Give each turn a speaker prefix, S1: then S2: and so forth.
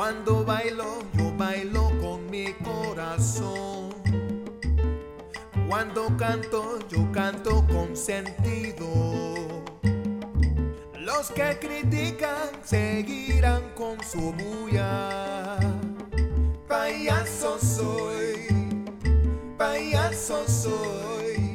S1: Cuando bailo, yo bailo con mi corazón. Cuando canto, yo canto con sentido. Los que critican seguirán con su bulla. Payaso soy, payaso soy.